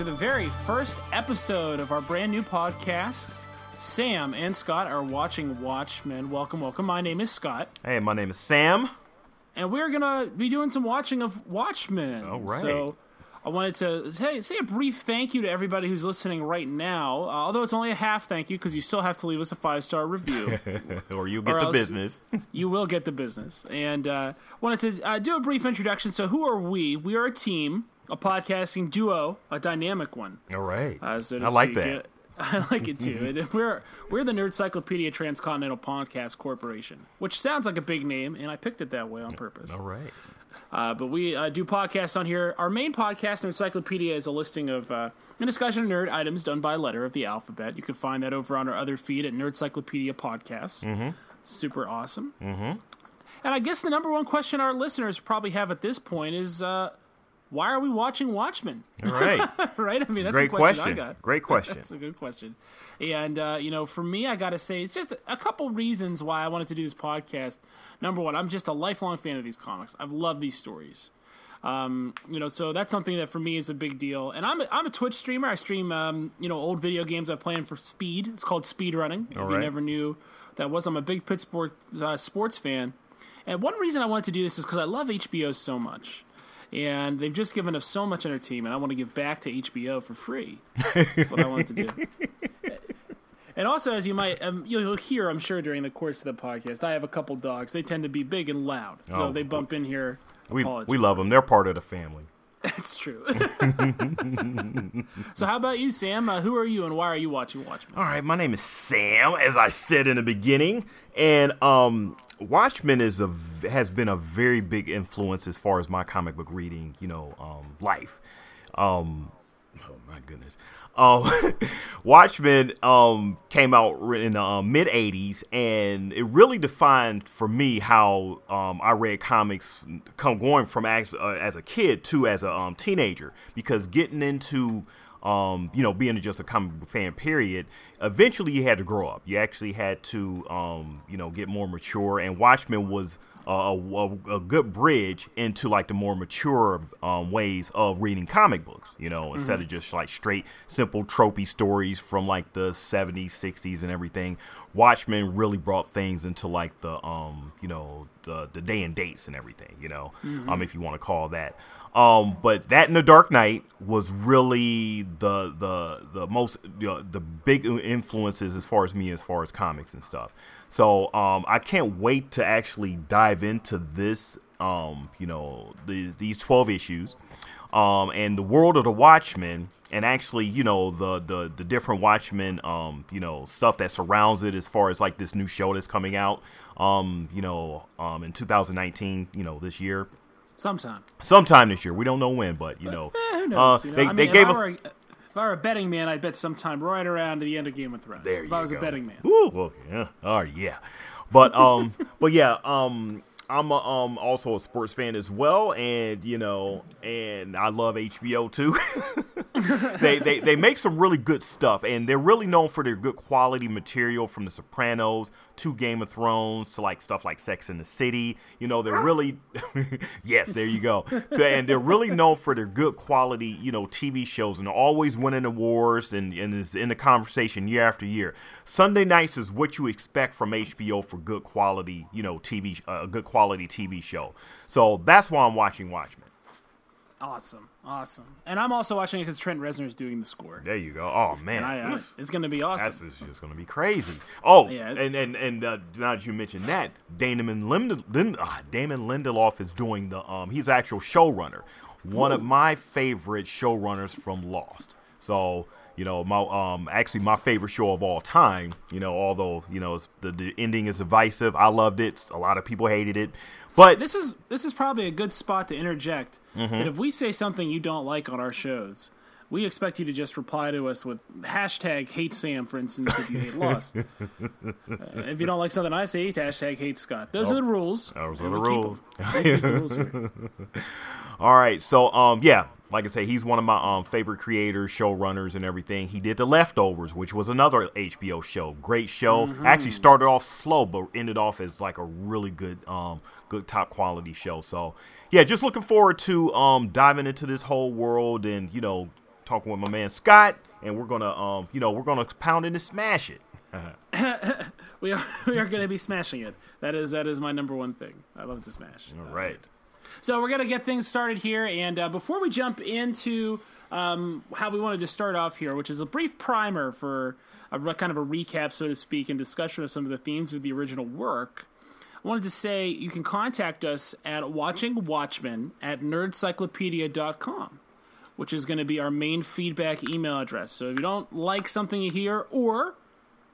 to the very first episode of our brand new podcast. Sam and Scott are watching Watchmen. Welcome, welcome. My name is Scott, Hey, my name is Sam. and we're gonna be doing some watching of Watchmen. All right. So, I wanted to say, say a brief thank you to everybody who's listening right now. Uh, although it's only a half thank you because you still have to leave us a five star review. or you get Or the business. you will get the business. And uh, wanted to uh, do a brief introduction. So, who are we? We are a team, a podcasting duo, a dynamic one. All right. Uh, so I like that. I like it too. We're we're the Nerdcyclopedia Transcontinental Podcast Corporation, which sounds like a big name, and I picked it that way on purpose. All right. Uh, but we uh, do podcasts on here. Our main podcast, Nerdcyclopedia, is a listing of uh, a discussion of nerd items done by letter of the alphabet. You can find that over on our other feed at Nerdcyclopedia Podcasts. Mm-hmm. Super awesome. Mm-hmm. And I guess the number one question our listeners probably have at this point is, uh, why are we watching Watchmen? All right. right? I mean, that's Great a question, question. I got. Great question. that's a good question. And uh, you know, for me, I got to say, it's just a couple reasons why I wanted to do this podcast. Number one, I'm just a lifelong fan of these comics. I've loved these stories. Um, you know, so that's something that for me is a big deal. And I'm a, I'm a Twitch streamer. I stream um, you know old video games I play for speed. It's called speed running. if you never knew that was, I'm a big Pittsburgh uh, sports fan. And one reason I wanted to do this is because I love HBO so much. And they've just given us so much entertainment. I want to give back to HBO for free. That's what I want to do. And also, as you might um, you'll hear, I'm sure during the course of the podcast, I have a couple dogs. They tend to be big and loud, so Oh, they bump in here. We, Apologies. we love them. They're part of the family. It's true. so, how about you, Sam? Uh, who are you, and why are you watching Watchmen? All right. My name is Sam, as I said in the beginning. And um, Watchmen is a, has been a very big influence as far as my comic book reading, you know, um, life. Um, oh, my goodness. Um, Watchmen um, came out in the um, mid 80s, and it really defined for me how um, I read comics come going from as, uh, as a kid to as a um, teenager. Because getting into um, you know, being just a comic book fan, period. Eventually, you had to grow up. You actually had to, um, you know, get more mature. And Watchmen was a, a, a good bridge into like the more mature um, ways of reading comic books. You know, instead of just like straight, simple, tropey stories from like the '70s, '60s, and everything. Watchmen really brought things into like the, um, you know, the the day and dates and everything. You know, um, if you want to call that. Um, but that in the Dark Knight was really the the the most you know, the big influences as far as me as far as comics and stuff. So um, I can't wait to actually dive into this. Um, you know the, these twelve issues, um, and the world of the Watchmen, and actually you know the the the different Watchmen, um, you know stuff that surrounds it as far as like this new show that's coming out, um, you know, um, in 2019, you know this year Sometime. sometime this year. We don't know when, but you know, Eh, knows? uh, you know? they, I mean, they gave us. A, if I were a betting man, I'd bet sometime right around the end of Game of Thrones. There if you I was go. a betting man. Ooh, well, yeah, oh yeah, but um, but yeah, um, I'm a, um also a sports fan as well, and you know, and I love HBO too. they, they they make some really good stuff, and they're really known for their good quality material from The Sopranos to Game of Thrones to like stuff like Sex in the City. You know, they're really yes, there you go, and they're really known for their good quality, you know, TV shows, and always winning awards and and is in the conversation year after year. Sunday nights is what you expect from HBO for good quality, you know, TV uh, good quality TV show. So that's why I'm watching Watchmen. Awesome, awesome. And I'm also watching it because Trent Reznor's doing the score. There you go. Oh man, I, uh, it's going to be awesome. That's just, gonna be crazy. Oh, Yeah. and and and uh, now that you mentioned that, Damon Lind- Lind- uh, Damon Lindelof is doing the um, he's actual showrunner, one of my favorite showrunners from Lost. So you know, my um, actually my favorite show of all time. You know, although you know it's, the the ending is divisive, I loved it. A lot of people hated it, but this is this is probably a good spot to interject. Mm-hmm. That if we say something you don't like on our shows, we expect you to just reply to us with hashtag hate Sam, for instance, if you hate Lost. uh, if you don't like something I say, hashtag hate Scott. Those oh, are the rules. Those are the rules. the rules All right, so um, yeah, like I say, he's one of my um favorite creators, showrunners, and everything. He did The Leftovers, which was another HBO show. Great show. Mm-hmm. Actually started off slow, but ended off as like a really good um good top quality show. So yeah, just looking forward to um diving into this whole world and you know talking with my man Scott, and we're gonna um you know we're gonna pound it and smash it. we are we are gonna be smashing it. That is that is my number one thing. I love to smash. All right. Uh, so we're gonna get things started here, and uh, before we jump into um, how we wanted to start off here, which is a brief primer for a kind of a recap, so to speak, and discussion of some of the themes of the original work. I wanted to say you can contact us at Watching Watchmen at nerdcyclopedia.com, which is going to be our main feedback email address. So if you don't like something you hear, or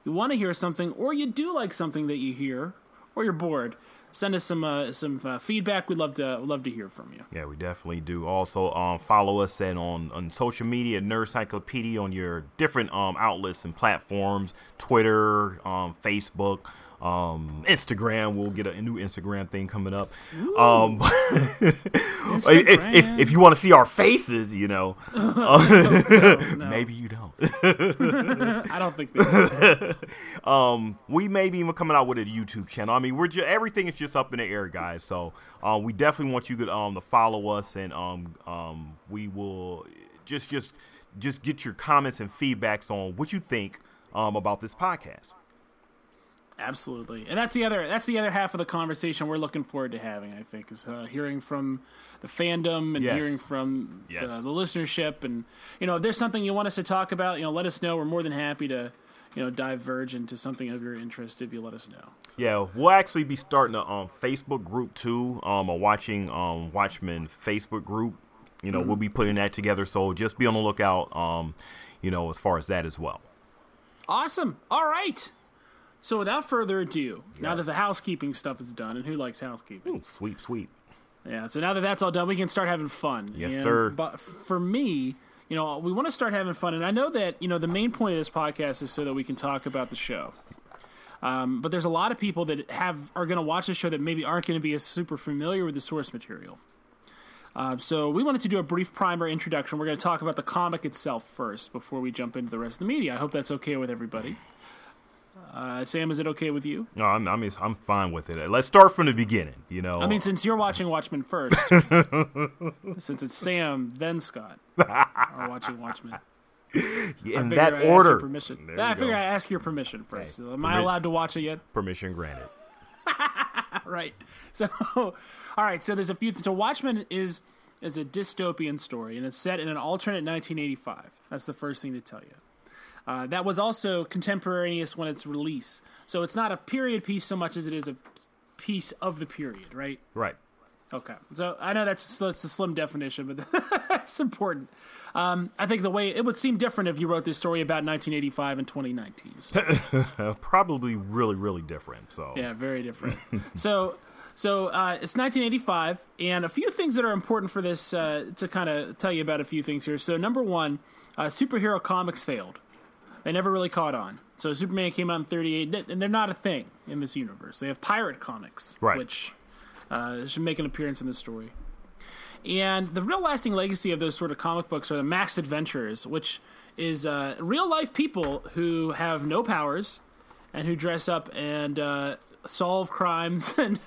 you want to hear something, or you do like something that you hear, or you're bored, send us some uh, some uh, feedback. We'd love to love to hear from you. Yeah, we definitely do. Also, um, follow us and on on social media, Nerdcyclopedia on your different um outlets and platforms, Twitter, um, Facebook um, Instagram. We'll get a, new Instagram thing coming up. Um, if, if, if, you want to see our faces, you know, no, no. maybe you don't. I don't think. um, we may be even coming out with a YouTube channel. I mean, we're just everything is just up in the air, guys. So, um, we definitely want you to um to follow us, and um um we will just just just get your comments and feedbacks on what you think um about this podcast. Absolutely, and that's the other that's the other half of the conversation we're looking forward to having. I think is uh, hearing from the fandom and yes. hearing from yes. the, the, listenership, and you know, if there's something you want us to talk about, you know, let us know. We're more than happy to you know diverge into something of your interest if you let us know. So. Yeah, we'll actually be starting a um, Facebook group too, um, a watching um, Watchmen Facebook group. You know, mm-hmm. we'll be putting that together, so just be on the lookout. Um, you know, as far as that as well. Awesome. All right. So without further ado, yes. now that the housekeeping stuff is done, and who likes housekeeping? Ooh, sweet, sweet. Yeah. So now that that's all done, we can start having fun. Yes, sir. But for me, you know, we want to start having fun, and I know that you know the main point of this podcast is so that we can talk about the show. Um, but there's a lot of people that have are going to watch the show that maybe aren't going to be as super familiar with the source material. Uh, so we wanted to do a brief primer introduction. We're going to talk about the comic itself first before we jump into the rest of the media. I hope that's okay with everybody. Uh, Sam, is it okay with you? No, I'm, I mean, I'm fine with it. Let's start from the beginning. You know, I mean, since you're watching Watchmen first, since it's Sam then Scott are watching Watchmen. In that I order. Permission. I figure go. I ask your permission first. Am I allowed to watch it yet? Permission granted. right. So, all right. So there's a few. So Watchmen is is a dystopian story, and it's set in an alternate 1985. That's the first thing to tell you. Uh, that was also contemporaneous when its release. So it's not a period piece so much as it is a piece of the period, right? Right. Okay. So I know that's that's a slim definition, but that's important. Um, I think the way it would seem different if you wrote this story about 1985 and 2019. So. Probably really, really different. So yeah, very different. so. So uh, it's 1985, and a few things that are important for this uh, to kind of tell you about a few things here. So number one, uh, superhero comics failed. They never really caught on. So Superman came out in 38, and they're not a thing in this universe. They have pirate comics, right. which uh, should make an appearance in the story. And the real lasting legacy of those sort of comic books are the Max Adventures, which is uh, real life people who have no powers and who dress up and uh, solve crimes and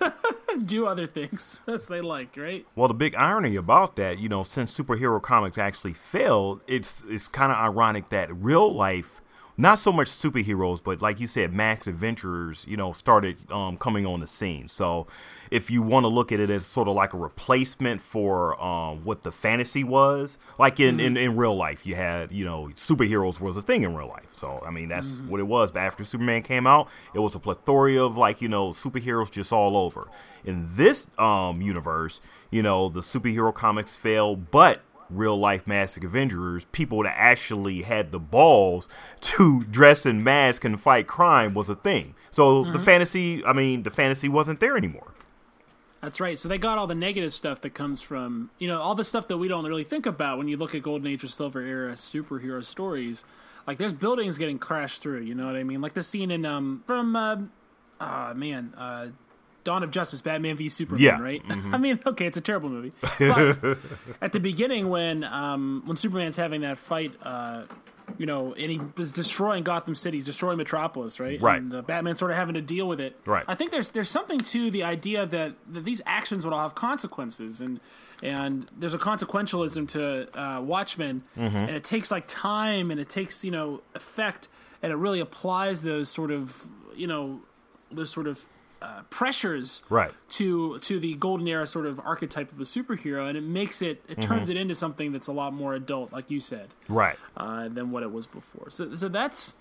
do other things as they like, right? Well, the big irony about that, you know, since superhero comics actually failed, it's it's kind of ironic that real life not so much superheroes, but like you said, Masked Adventurers, you know, started um, coming on the scene. So if you want to look at it as sort of like a replacement for um, what the fantasy was, like in, mm-hmm. in, in, real life, you had, you know, superheroes was a thing in real life. So, I mean, that's mm-hmm. what it was. But after Superman came out, it was a plethora of like, you know, superheroes just all over. In this um, universe, you know, the superhero comics failed, but real life Masked Avengers, people that actually had the balls to dress in mask and fight crime was a thing. So mm-hmm. the fantasy, I mean, the fantasy wasn't there anymore. That's right. So they got all the negative stuff that comes from, you know, all the stuff that we don't really think about when you look at Golden Age or Silver Era superhero stories. Like there's buildings getting crashed through, you know what I mean? Like the scene in um from uh oh man, uh Dawn of Justice, Batman v Superman, Yeah. right? I mean, okay, it's a terrible movie. But at the beginning when um when Superman's having that fight uh you know, and he was destroying Gotham City, he's destroying Metropolis, right? Right. And uh, Batman sort of having to deal with it. Right. I think there's there's something to the idea that, that these actions would all have consequences, and and there's a consequentialism to uh, Watchmen, Mm-hmm. and it takes like time, and it takes you know effect, and it really applies those sort of you know those sort of uh, pressures Right. to to the golden era sort of archetype of a superhero, and it makes it it turns Mm-hmm. it into something that's a lot more adult, like you said Right. uh, than what it was before. So, so that's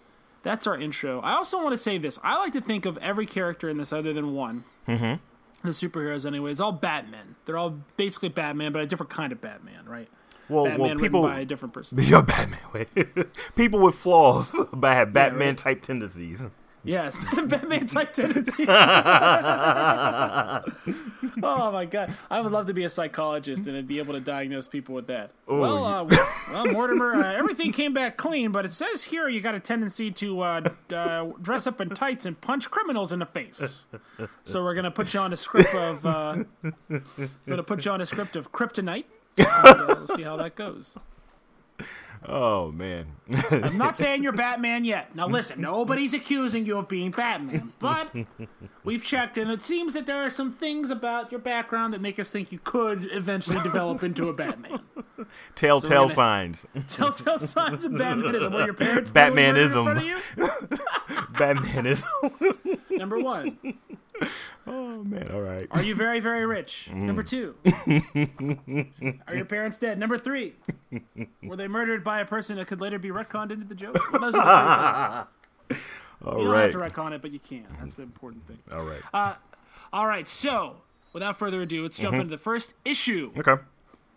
that's our intro. I also want to say this: I like to think of every character in this, other than one, mm-hmm. the superheroes anyway, is all Batman. They're all basically Batman, but a different kind of Batman, right? Well, Batman well, people. by a different person. You're Batman. Wait. people with flaws, bad Batman right. type tendencies. Yes, Batman type tendencies. oh my god, I would love to be a psychologist and be able to diagnose people with that. well, uh, well, Mortimer, uh, everything came back clean, but it says here you got a tendency to uh, uh, dress up in tights and punch criminals in the face. So we're gonna put you on a script of uh, gonna put you on a script of kryptonite. And, uh, we'll see how that goes. Oh man. I'm not saying you're Batman yet. Now listen, nobody's accusing you of being Batman, but we've checked and it seems that there are some things about your background that make us think you could eventually develop into a Batman. Telltale gonna- signs. Telltale signs of Batmanism. Were your parents brutally murdered in Batmanism. front of you? Batman is. Number one, oh man. All right. are you very, very rich? Mm. Number two, are your parents dead? Number three, were they murdered by a person that could later be retconned into the joke? Well, those are the three. All You don't have to retcon it, but you can. That's the important thing. All right. Uh, all right, so without further ado, let's jump mm-hmm. into the first issue okay.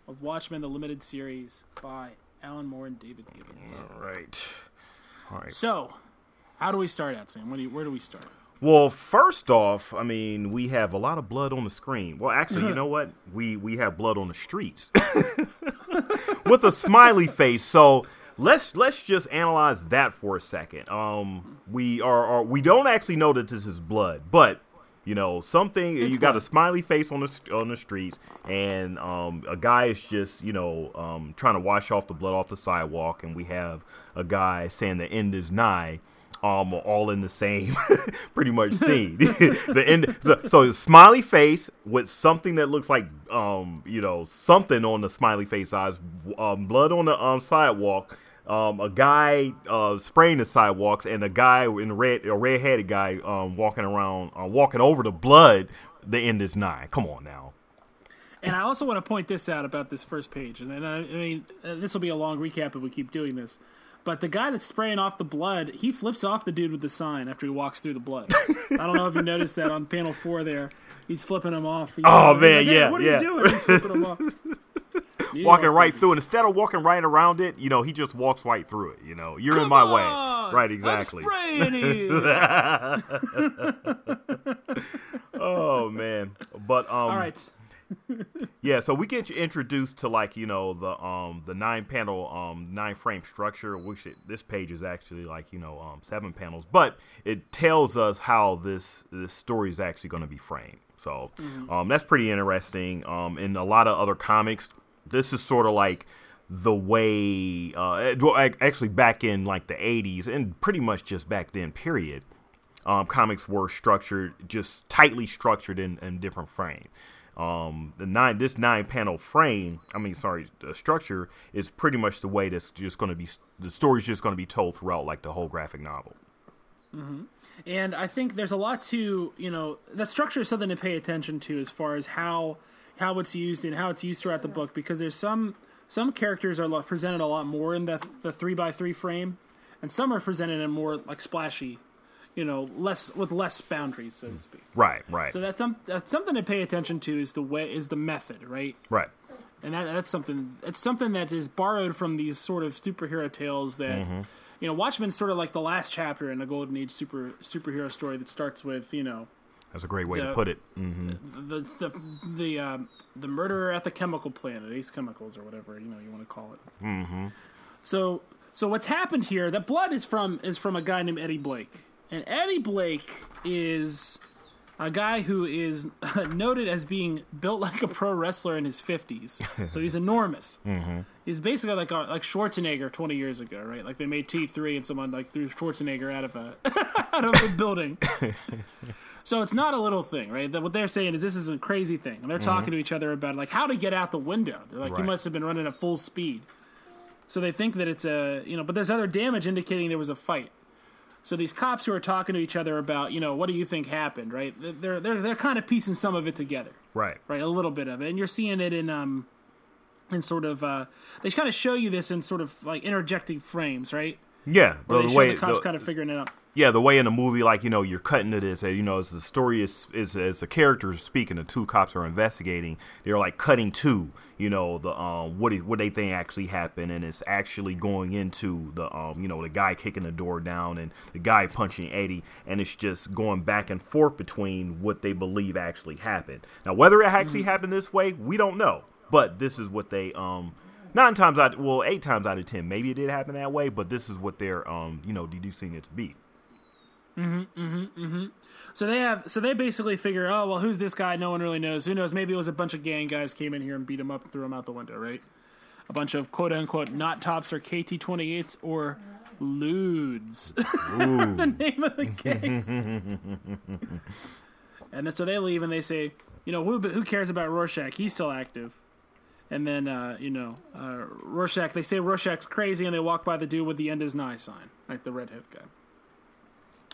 of Watchmen, the limited series by Alan Moore and David Gibbons. All right. All right. So, how do we start out, Sam? Do, you, where do we start? Well, first off, I mean, we have a lot of blood on the screen. Well, actually, you know what? We we have blood on the streets with a smiley face. So let's let's just analyze that for a second. Um, we are, are we don't actually know that this is blood, but you know something. you got a smiley face on the on the streets, and um, a guy is just you know um, trying to wash off the blood off the sidewalk, and we have a guy saying the end is nigh um all in the same pretty much scene. the end so, so smiley face with something that looks like um you know something on the smiley face eyes, um, blood on the um sidewalk. Um, a guy uh, spraying the sidewalks, and a guy in red, a red-headed guy, um, walking around, uh, walking over the blood. The end is nigh. Come on now. And I also want to point this out about this first page. And I, I mean, this will be a long recap if we keep doing this. But the guy that's spraying off the blood, he flips off the dude with the sign after he walks through the blood. I don't know if you noticed that on panel four there. He's flipping him off. He's Oh, like, man, "Hey, yeah, What are yeah. you doing? He's flipping him off. Yeah, walking right through it. Instead of walking right around it, you know, he just walks right through it. You know, you're in my Come way. on, Right, exactly. Oh man. But um All right. Yeah, so we get you introduced to like, you know, the um the nine panel um nine frame structure, which it, this page is actually like, you know, um seven panels, but it tells us how this this story is actually going to be framed. So, um that's pretty interesting. Um in a lot of other comics, this is sort of like the way uh well, actually back in like the 80s and pretty much just back then period um, comics were structured just tightly structured in, in different frames. Um, the nine this nine panel frame, I mean, sorry, the structure is pretty much the way that's just going to be the story's just going to be told throughout like the whole graphic novel. And I think there's a lot to you know that structure is something to pay attention to as far as how how it's used and how it's used throughout the book because there's some some characters are presented a lot more in the the three by three frame, and some are presented in more like splashy, you know, less with less boundaries so to speak. Right, right, So that's some that's something to pay attention to is the way is the method right. right. and that, that's something it's something that is borrowed from these sort of superhero tales that you know Watchmen's sort of like the last chapter in a golden age super superhero story that starts with you know That's a great way The- to put it. hmm the the the, um, the murderer at the chemical plant, at Ace Chemicals or whatever you know you want to call it. Mm-hmm. So so what's happened here? That blood is from is from a guy named Eddie Blake, and Eddie Blake is a guy who is noted as being built like a pro wrestler in his fifties. so he's enormous. Mm-hmm. He's basically like a, like Schwarzenegger twenty years ago, right? Like they made T three and someone like threw Schwarzenegger out of a out of a building. So it's not a little thing, right? That what they're saying is this is a crazy thing, and they're talking to each other about like how to get out the window. They're like, you Right. must have been running at full speed. So they think that it's a you know, but there's other damage indicating there was a fight. So these cops who are talking to each other about you know what do you think happened, right? They're they're they're kind of piecing some of it together, Right. right? A little bit of it, and you're seeing it in um in sort of uh they kind of show you this in sort of like interjecting frames, right? Yeah. The, the way the cops the- kind of figuring it out. yeah, the way in the movie, like you know, you're cutting to this, and you know, as the story is is as the characters are speaking, the two cops are investigating. They're like cutting to, you know, the um what is what they think actually happened, and it's actually going into the um you know the guy kicking the door down and the guy punching Eddie, and it's just going back and forth between what they believe actually happened. Now, whether it actually happened this way, we don't know, but this is what they um nine times out well eight times out of ten maybe it did happen that way but this is what they're um you know deducing it to be Mm-hmm, mm-hmm, mm-hmm. So they have, so they basically figure, oh well, who's this guy? No one really knows. Who knows? Maybe it was a bunch of gang guys came in here and beat him up and threw him out the window, right? A bunch of quote unquote not tops or KT twenty eights or lewds, the name of the gangs. and then so they leave and they say, you know, who who cares about Rorschach? He's still active. And then uh, you know, uh, Rorschach. They say Rorschach's crazy, and they walk by the dude with the end is nigh sign, like the redhead guy.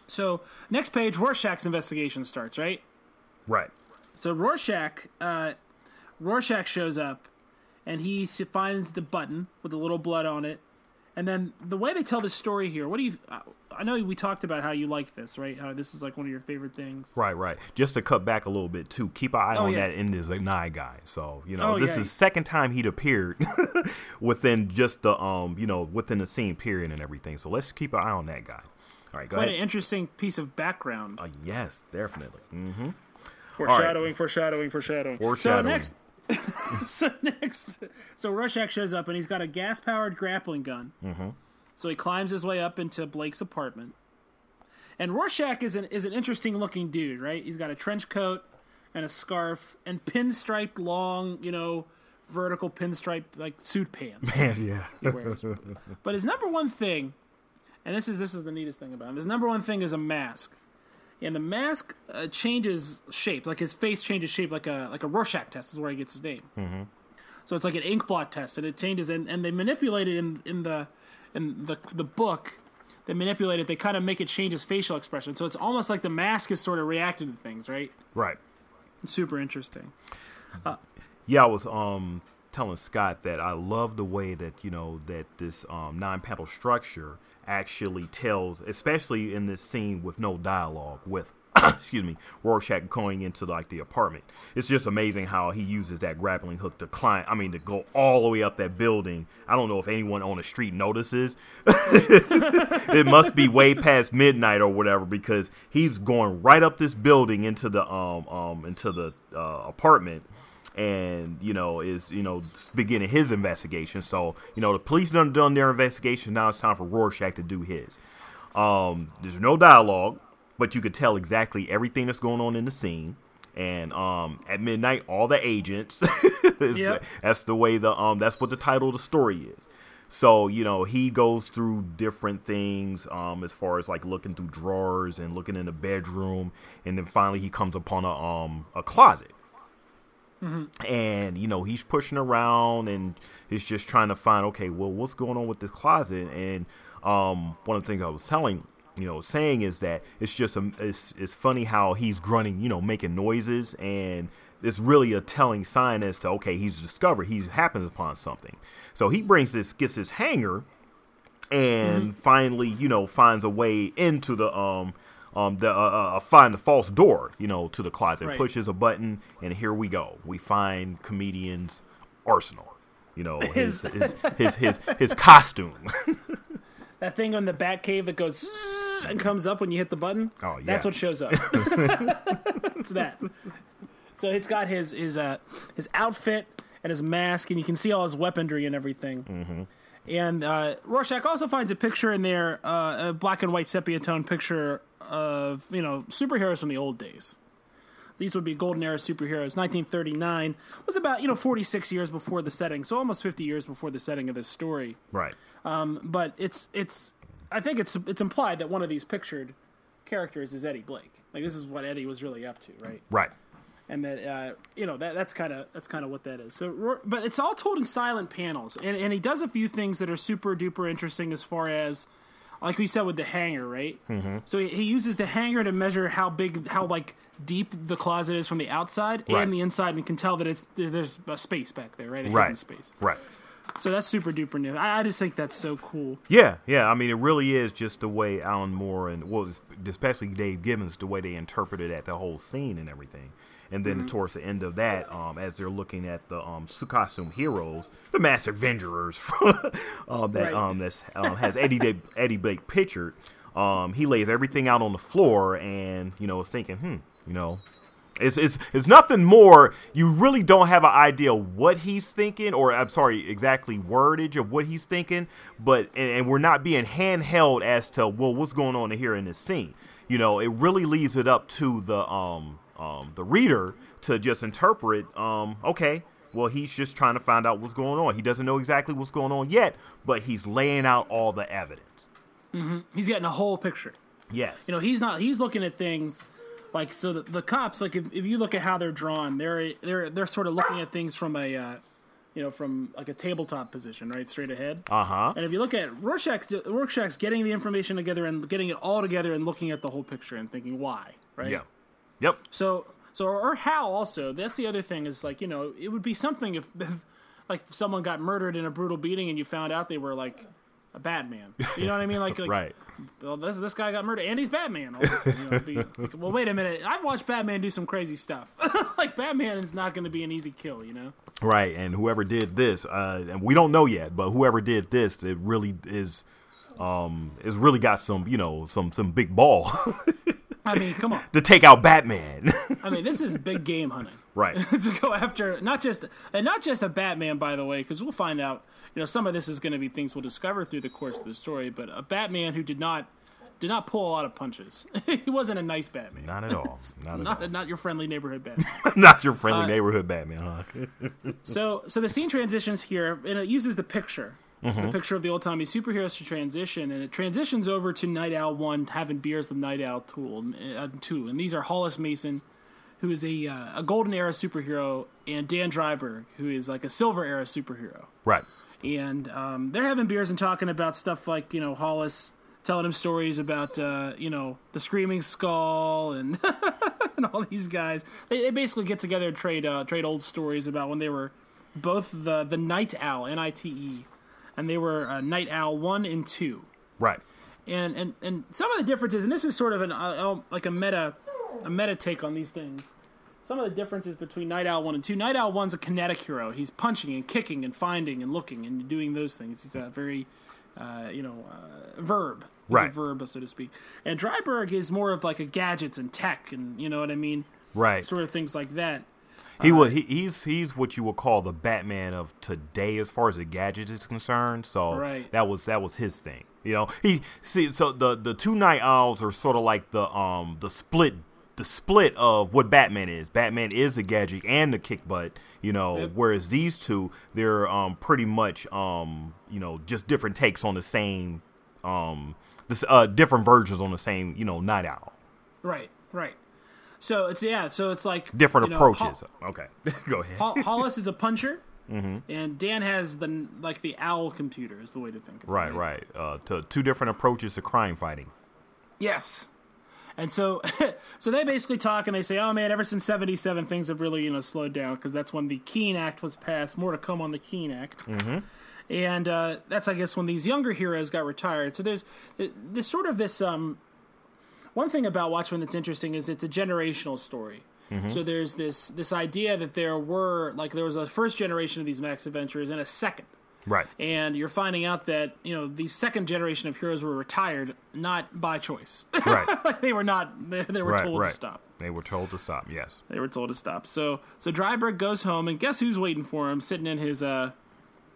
So next page, Rorschach's investigation starts, right? right So Rorschach, uh, Rorschach shows up, and he finds the button with a little blood on it. And then the way they tell this story here, what do you? I- know we talked about how you like this, right? How this is like one of your favorite things. right right just to cut back a little bit too keep an eye Oh, on yeah. that in this nye guy so you know Oh, this yeah. is second time he'd appeared within just the um you know within the scene period and everything so let's keep an eye on that guy all right go Quite an interesting piece of background. uh, yes definitely mm-hmm. Foreshadowing, foreshadowing, foreshadowing. Foreshadowing. So next, so next, so Rorschach shows up and he's got a gas-powered grappling gun. Mm-hmm. So he climbs his way up into Blake's apartment. And Rorschach is an is an interesting looking dude, right? He's got a trench coat and a scarf and pinstriped long, you know, vertical pinstripe like suit pants. yeah he wears. But his number one thing, and this is this is the neatest thing about him. His number one thing is a mask, and the mask uh, changes shape. Like his face changes shape, like a like a Rorschach test is where he gets his name. Mm-hmm. So it's like an ink blot test, and it changes, and, and they manipulate it in in the in the the book. They manipulate it. They kind of make it change his facial expression. So it's almost like the mask is sort of reacting to things, right? right Super interesting. Yeah, I was um telling Scott that I love the way that you know that this um, nine-panel structure actually tells, especially in this scene with no dialogue with. excuse me, Rorschach going into like the apartment. It's just amazing how he uses that grappling hook to climb. I mean, to go all the way up that building. I don't know if anyone on the street notices. it must be way past midnight or whatever because he's going right up this building into the um um into the uh, apartment and you know is you know beginning his investigation. So you know the police done done their investigation. Now it's time for Rorschach to do his. Um there's no dialogue but you could tell exactly everything that's going on in the scene. And um at midnight all the agents is Yep. that's the way the um that's what the title of the story is. So you know he goes through different things um as far as like looking through drawers and looking in the bedroom. And then finally he comes upon a um a closet and you know he's pushing around and he's just trying to find okay well what's going on with this closet? And um one of the things i was telling you know saying is that it's just um, it's, it's funny how he's grunting you know making noises. And it's really a telling sign as to okay he's discovered he's happened upon something. So he brings this gets his hanger and finally, you know, finds a way into the um um the uh, uh, find the false door, you know, to the closet. Right. Pushes a button, and here we go. We find comedian's arsenal. You know, his his his his, his costume. That thing on the bat cave that goes and comes up when you hit the button. Oh, yeah. That's what shows up. What's that? so it's got his his uh his outfit and his mask, and you can see all his weaponry and everything. Mm-hmm. And uh, Rorschach also finds a picture in there, uh, a black and white sepia tone picture of you know superheroes from the old days. These would be golden era superheroes. 1939 was about you know 46 years before the setting, so almost 50 years before the setting of this story. Right. Um, But it's it's I think it's it's implied that one of these pictured characters is Eddie Blake. Like this is what Eddie was really up to, right? Right. and that uh, you know that that's kind of that's kind of what that is. So, but it's all told in silent panels, and and he does a few things that are super duper interesting as far as, like we said with the hanger, right? Mm-hmm. So he, he uses the hanger to measure how big, how like deep the closet is from the outside Right. and the inside, and can tell that it's there's a space back there, right? A hidden Right. space. Right. So that's super duper new. I, I just think that's so cool. Yeah, yeah. I mean, it really is just the way Alan Moore and well, especially Dave Gibbons, the way they interpreted at the whole scene and everything. And then towards the end of that, um, as they're looking at the um, costume heroes, the Master Vengerers, um, that Right. um, that's, um, has Eddie Da- Eddie Blake pictured. Um, he lays everything out on the floor, and you know, is thinking, hmm, you know, it's, it's, it's nothing more. You really don't have an idea what he's thinking, or I'm sorry, exactly wordage of what he's thinking. But and, and we're not being handheld as to well, what's going on here in this scene. You know, it really leaves it up to the um um the reader to just interpret. Um, okay, well, he's just trying to find out what's going on. He doesn't know exactly what's going on yet, but he's laying out all the evidence. He's getting a whole picture. Yes. you know he's not he's looking at things like so the, the cops like if, if you look at how they're drawn they're they're they're sort of looking at things from a uh, you know from like a tabletop position right straight ahead uh huh. and if you look at Rorschach Rorschach's getting the information together and getting it all together and looking at the whole picture and thinking why right Yeah. Yep. so so or how also that's the other thing is like you know it would be something if, if like someone got murdered in a brutal beating and you found out they were like a Batman you know what I mean like, like Right. well, this this guy got murdered, and he's Batman. All of a sudden, you know, be, like, well, wait a minute. I've watched Batman do some crazy stuff. like Batman is not going to be an easy kill, you know. Right, and whoever did this, uh, and we don't know yet, but whoever did this, it really is, um, it's really got some, you know, some some big ball I mean, come on. to take out Batman. I mean, this is big game hunting. right, to go after not just and not just a Batman, by the way, because we'll find out. You know, some of this is going to be things we'll discover through the course of the story. But a Batman who did not did not pull a lot of punches. he wasn't a nice Batman. not at all, not at Not, all, not your friendly neighborhood Batman. not your friendly uh, neighborhood Batman, huh? So, so the scene transitions here, and it uses the picture, Mm-hmm. the picture of the old timey superheroes to transition, and it transitions over to Nite Owl One having beers with Nite Owl Tool uh, Two, and these are Hollis Mason, who is a uh, a golden era superhero, and Dan Dreiberg, who is like a silver era superhero, right, and um, they're having beers and talking about stuff like you know Hollis telling him stories about uh, you know the Screaming Skull and and all these guys. They, they basically get together and trade uh, trade old stories about when they were both the the Nite Owl N I T E, and they were uh, Nite Owl one and two. right, And, and and some of the differences, and this is sort of an uh, like a meta a meta take on these things. Some of the differences between Nite Owl one and two. Nite Owl one's a kinetic hero. He's punching and kicking and finding and looking and doing those things. He's a very uh, you know, uh, verb. He's a Right. verb, so to speak. And Dreiberg is more of like a gadgets and tech and you know what I mean, right. sort of things like that. He would. He, he's he's what you would call the Batman of today, as far as the gadgets is concerned. So Right. that was that was his thing. You know, he see. So the the two Nite Owls are sort of like the um the split the split of what Batman is. Batman is a gadget and the kick butt. You know, Yep. whereas these two, they're um pretty much um you know just different takes on the same um this uh different versions on the same you know Nite Owl. Right, right. So it's yeah, so it's like Different you know, Hol- approaches. okay, go ahead. Hol- Hollis is a puncher, Mm-hmm. and Dan has the like the owl computer is the way to think of it. Right, right. Uh, to two different approaches to crime fighting. Yes. And so, so they basically talk and they say, "Oh man, ever since '77, things have really you know slowed down because that's when the Keene Act was passed. More to come on the Keene Act." Mm-hmm. And uh, that's, I guess, when these younger heroes got retired. So there's this sort of this um, one thing about Watchmen that's interesting is it's a generational story. So there's this this idea that there were like there was a first generation of these Masked Adventurers and a second Right. and you're finding out that you know the second generation of heroes were retired not by choice Right. like they were not they, they were Right, told right. to stop They were told to stop. Yes. They were told to stop. So so Dreiberg goes home, and guess who's waiting for him, sitting in his uh,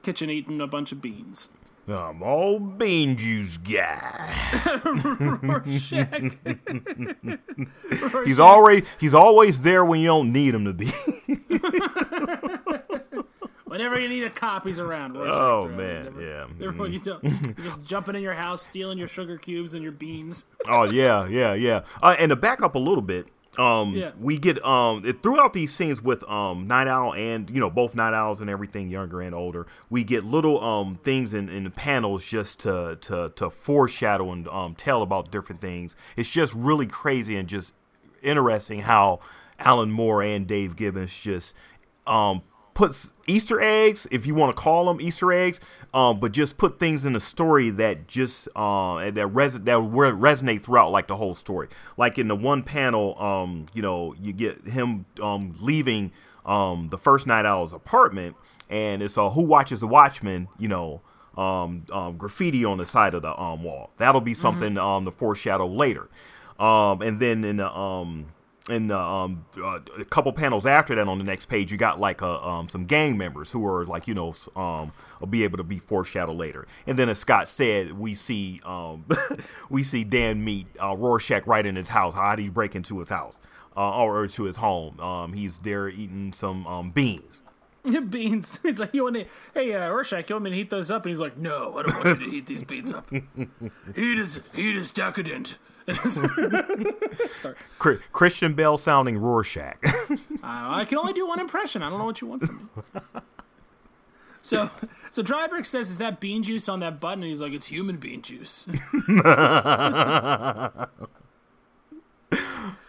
kitchen eating a bunch of beans. I'm all bean juice guy. Rorschach. He's always he's always there when you don't need him to be. Whenever you need a cop, he's around. Rorschach's oh around. man, yeah. mhm. you don't, he's just jumping in your house, stealing your sugar cubes and your beans. Oh yeah, yeah, yeah. Uh, and to back up a little bit, um, Yeah. we get um it, throughout these scenes with um Nite Owl and you know both Nite Owls and everything, younger and older. We get little um things in, in the panels just to to to foreshadow and um tell about different things. It's just really crazy and just interesting how Alan Moore and Dave Gibbons just um puts Easter eggs, if you want to call them Easter eggs, um, but just put things in the story that just uh, that res- that re- resonate throughout like the whole story. Like in the one panel, um, you know, you get him um, leaving um, the first Nite Owl's apartment, and it's a Who Watches the Watchmen, you know, um, um, graffiti on the side of the um, wall. That'll be something um, to foreshadow later. Um, and then in the um, in the um, uh, a couple panels after that on the next page, you got like a, um, some gang members who are like you know um, will be able to be foreshadowed later. And then as Scott said, we see um, we see Dan meet uh, Rorschach right in his house. How did he break into his house uh, or to his home? Um, he's there eating some um, beans. beans. He's like, you want to? Hey, uh, Rorschach, you want me to heat those up? And he's like, No, I don't want you to heat these beans up. heat is heat is decadent. Sorry, Christian Bale sounding Rorschach. I, I can only do one impression. I don't know what you want from me. So, so Dreiberg says, "Is that bean juice on that button?" And he's like, "It's human bean juice."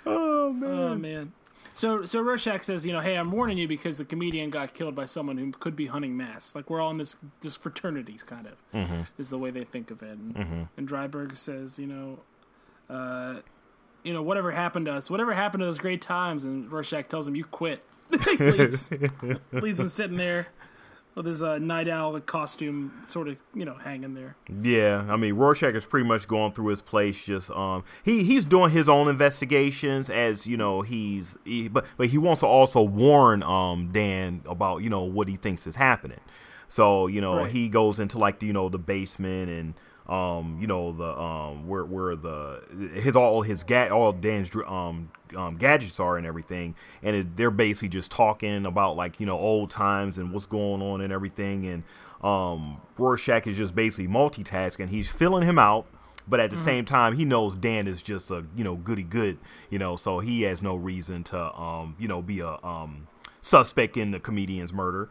Oh, oh man. Oh man. So so Rorschach says, you know, hey, I'm warning you because the comedian got killed by someone who could be hunting masks. Like we're all in this this fraternities kind of mm-hmm. is the way they think of it. And, mm-hmm. and Dreiberg says, you know, uh, you know, whatever happened to us, whatever happened to those great times, and Rorschach tells him, you quit. Leaves, leaves him sitting there with his uh, nite owl costume, sort of, you know, hanging there. Yeah, I mean Rorschach is pretty much going through his place. Just um, he he's doing his own investigations as you know he's he, but but he wants to also warn um Dan about you know what he thinks is happening. So you know Right. he goes into like the, you know the basement and um you know the um where where the his all his ga- all Dan's um um gadgets are and everything. And it, they're basically just talking about like you know old times and what's going on and everything. And um Rorschach is just basically multitasking. He's filling him out but at the same time he knows Dan is just a you know goody good you know so he has no reason to um you know be a um suspect in the comedian's murder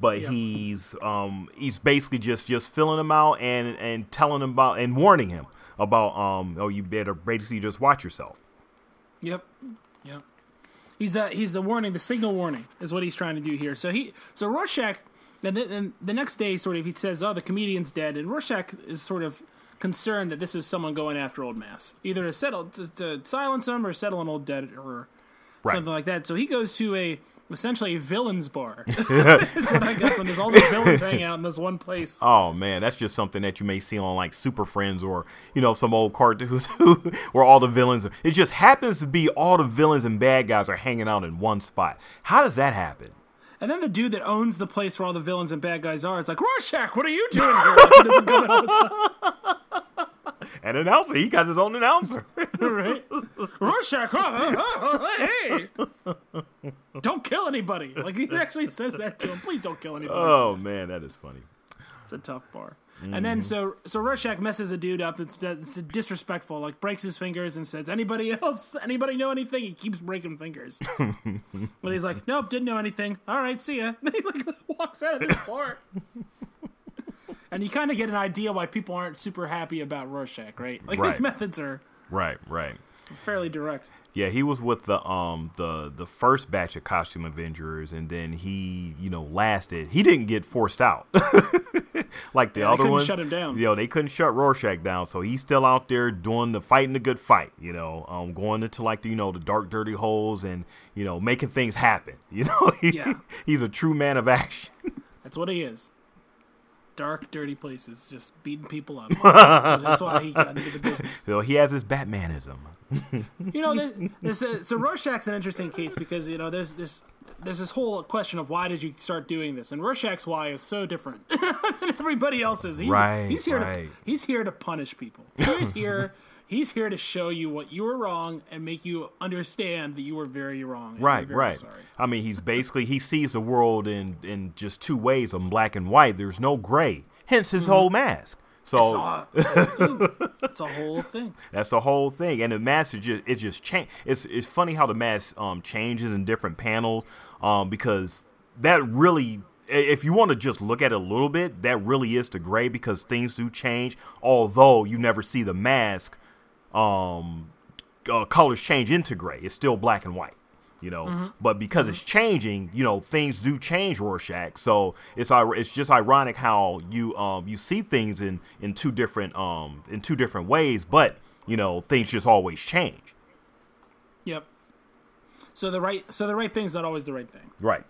but Yep. he's um he's basically just just filling him out and and telling him about and warning him about um oh you better basically just watch yourself Yep. Yep. He's uh, he's the warning, the signal warning is what he's trying to do here. So he so Rorschach and then and the next day sort of he says, "Oh, the comedian's dead." And Rorschach is sort of concerned that this is someone going after old Mass, either to settle to, to silence him or settle an old debt or Right. something like that. So he goes to a essentially a villains bar. That's what I got from this. All the villains hang out in this one place. Oh man, that's just something that you may see on like Super Friends or you know some old cartoons where all the villains. Are, it just happens to be all the villains and bad guys are hanging out in one spot. How does that happen? And then the dude that owns the place where all the villains and bad guys are is like, Rorschach, what are you doing here? Like, An announcer, he got his own announcer. right? Rorschach, oh, oh, oh, hey, don't kill anybody. Like he actually says that to him. Please don't kill anybody. oh man, that is funny. It's a tough bar. And then so so Rorschach messes a dude up. It's, it's disrespectful. Like breaks his fingers and says, "Anybody else? Anybody know anything?" He keeps breaking fingers. but he's like, "Nope, didn't know anything. All right, see ya." Then he like walks out of this bar. And you kind of get an idea why people aren't super happy about Rorschach, right? Like his methods are Right, right. fairly direct. Yeah, he was with the um the the first batch of costume Avengers, and then he you know lasted. He didn't get forced out like the Yeah, other couldn't ones. shut him down. You know, they couldn't shut Rorschach down, so he's still out there doing the fighting the good fight. You know, um, going into like the, you know the dark, dirty holes, and you know making things happen. You know, He- Yeah. he's a true man of action. That's what he is. Dark, dirty places, just beating people up. so that's why he got into the business. So he has his Batmanism. You know, there, there's a, so Rorschach's an interesting case because you know there's this there's this whole question of why did you start doing this, and Rorschach's why is so different than everybody else's. He's, Right, he's here to right. he's here to punish people. He's here. He's here to show you what you were wrong and make you understand that you were very wrong. Right, very right. Sorry. I mean, he's basically he sees the world in in just two ways, in black and white. There's no gray. Hence his whole mask. So It's a, whole thing. it's a whole thing. That's the whole thing, and the mask is just it just change. It's it's funny how the mask um changes in different panels, um because that really, if you want to just look at it a little bit, that really is the gray because things do change. Although you never see the mask, um, uh, colors change into gray. It's still black and white. You know, but because it's changing, you know, things do change Rorschach. So it's it's just ironic how you um you see things in in two different um in two different ways, but you know things just always change. Yep. So the right so the right thing's not always the right thing, Right.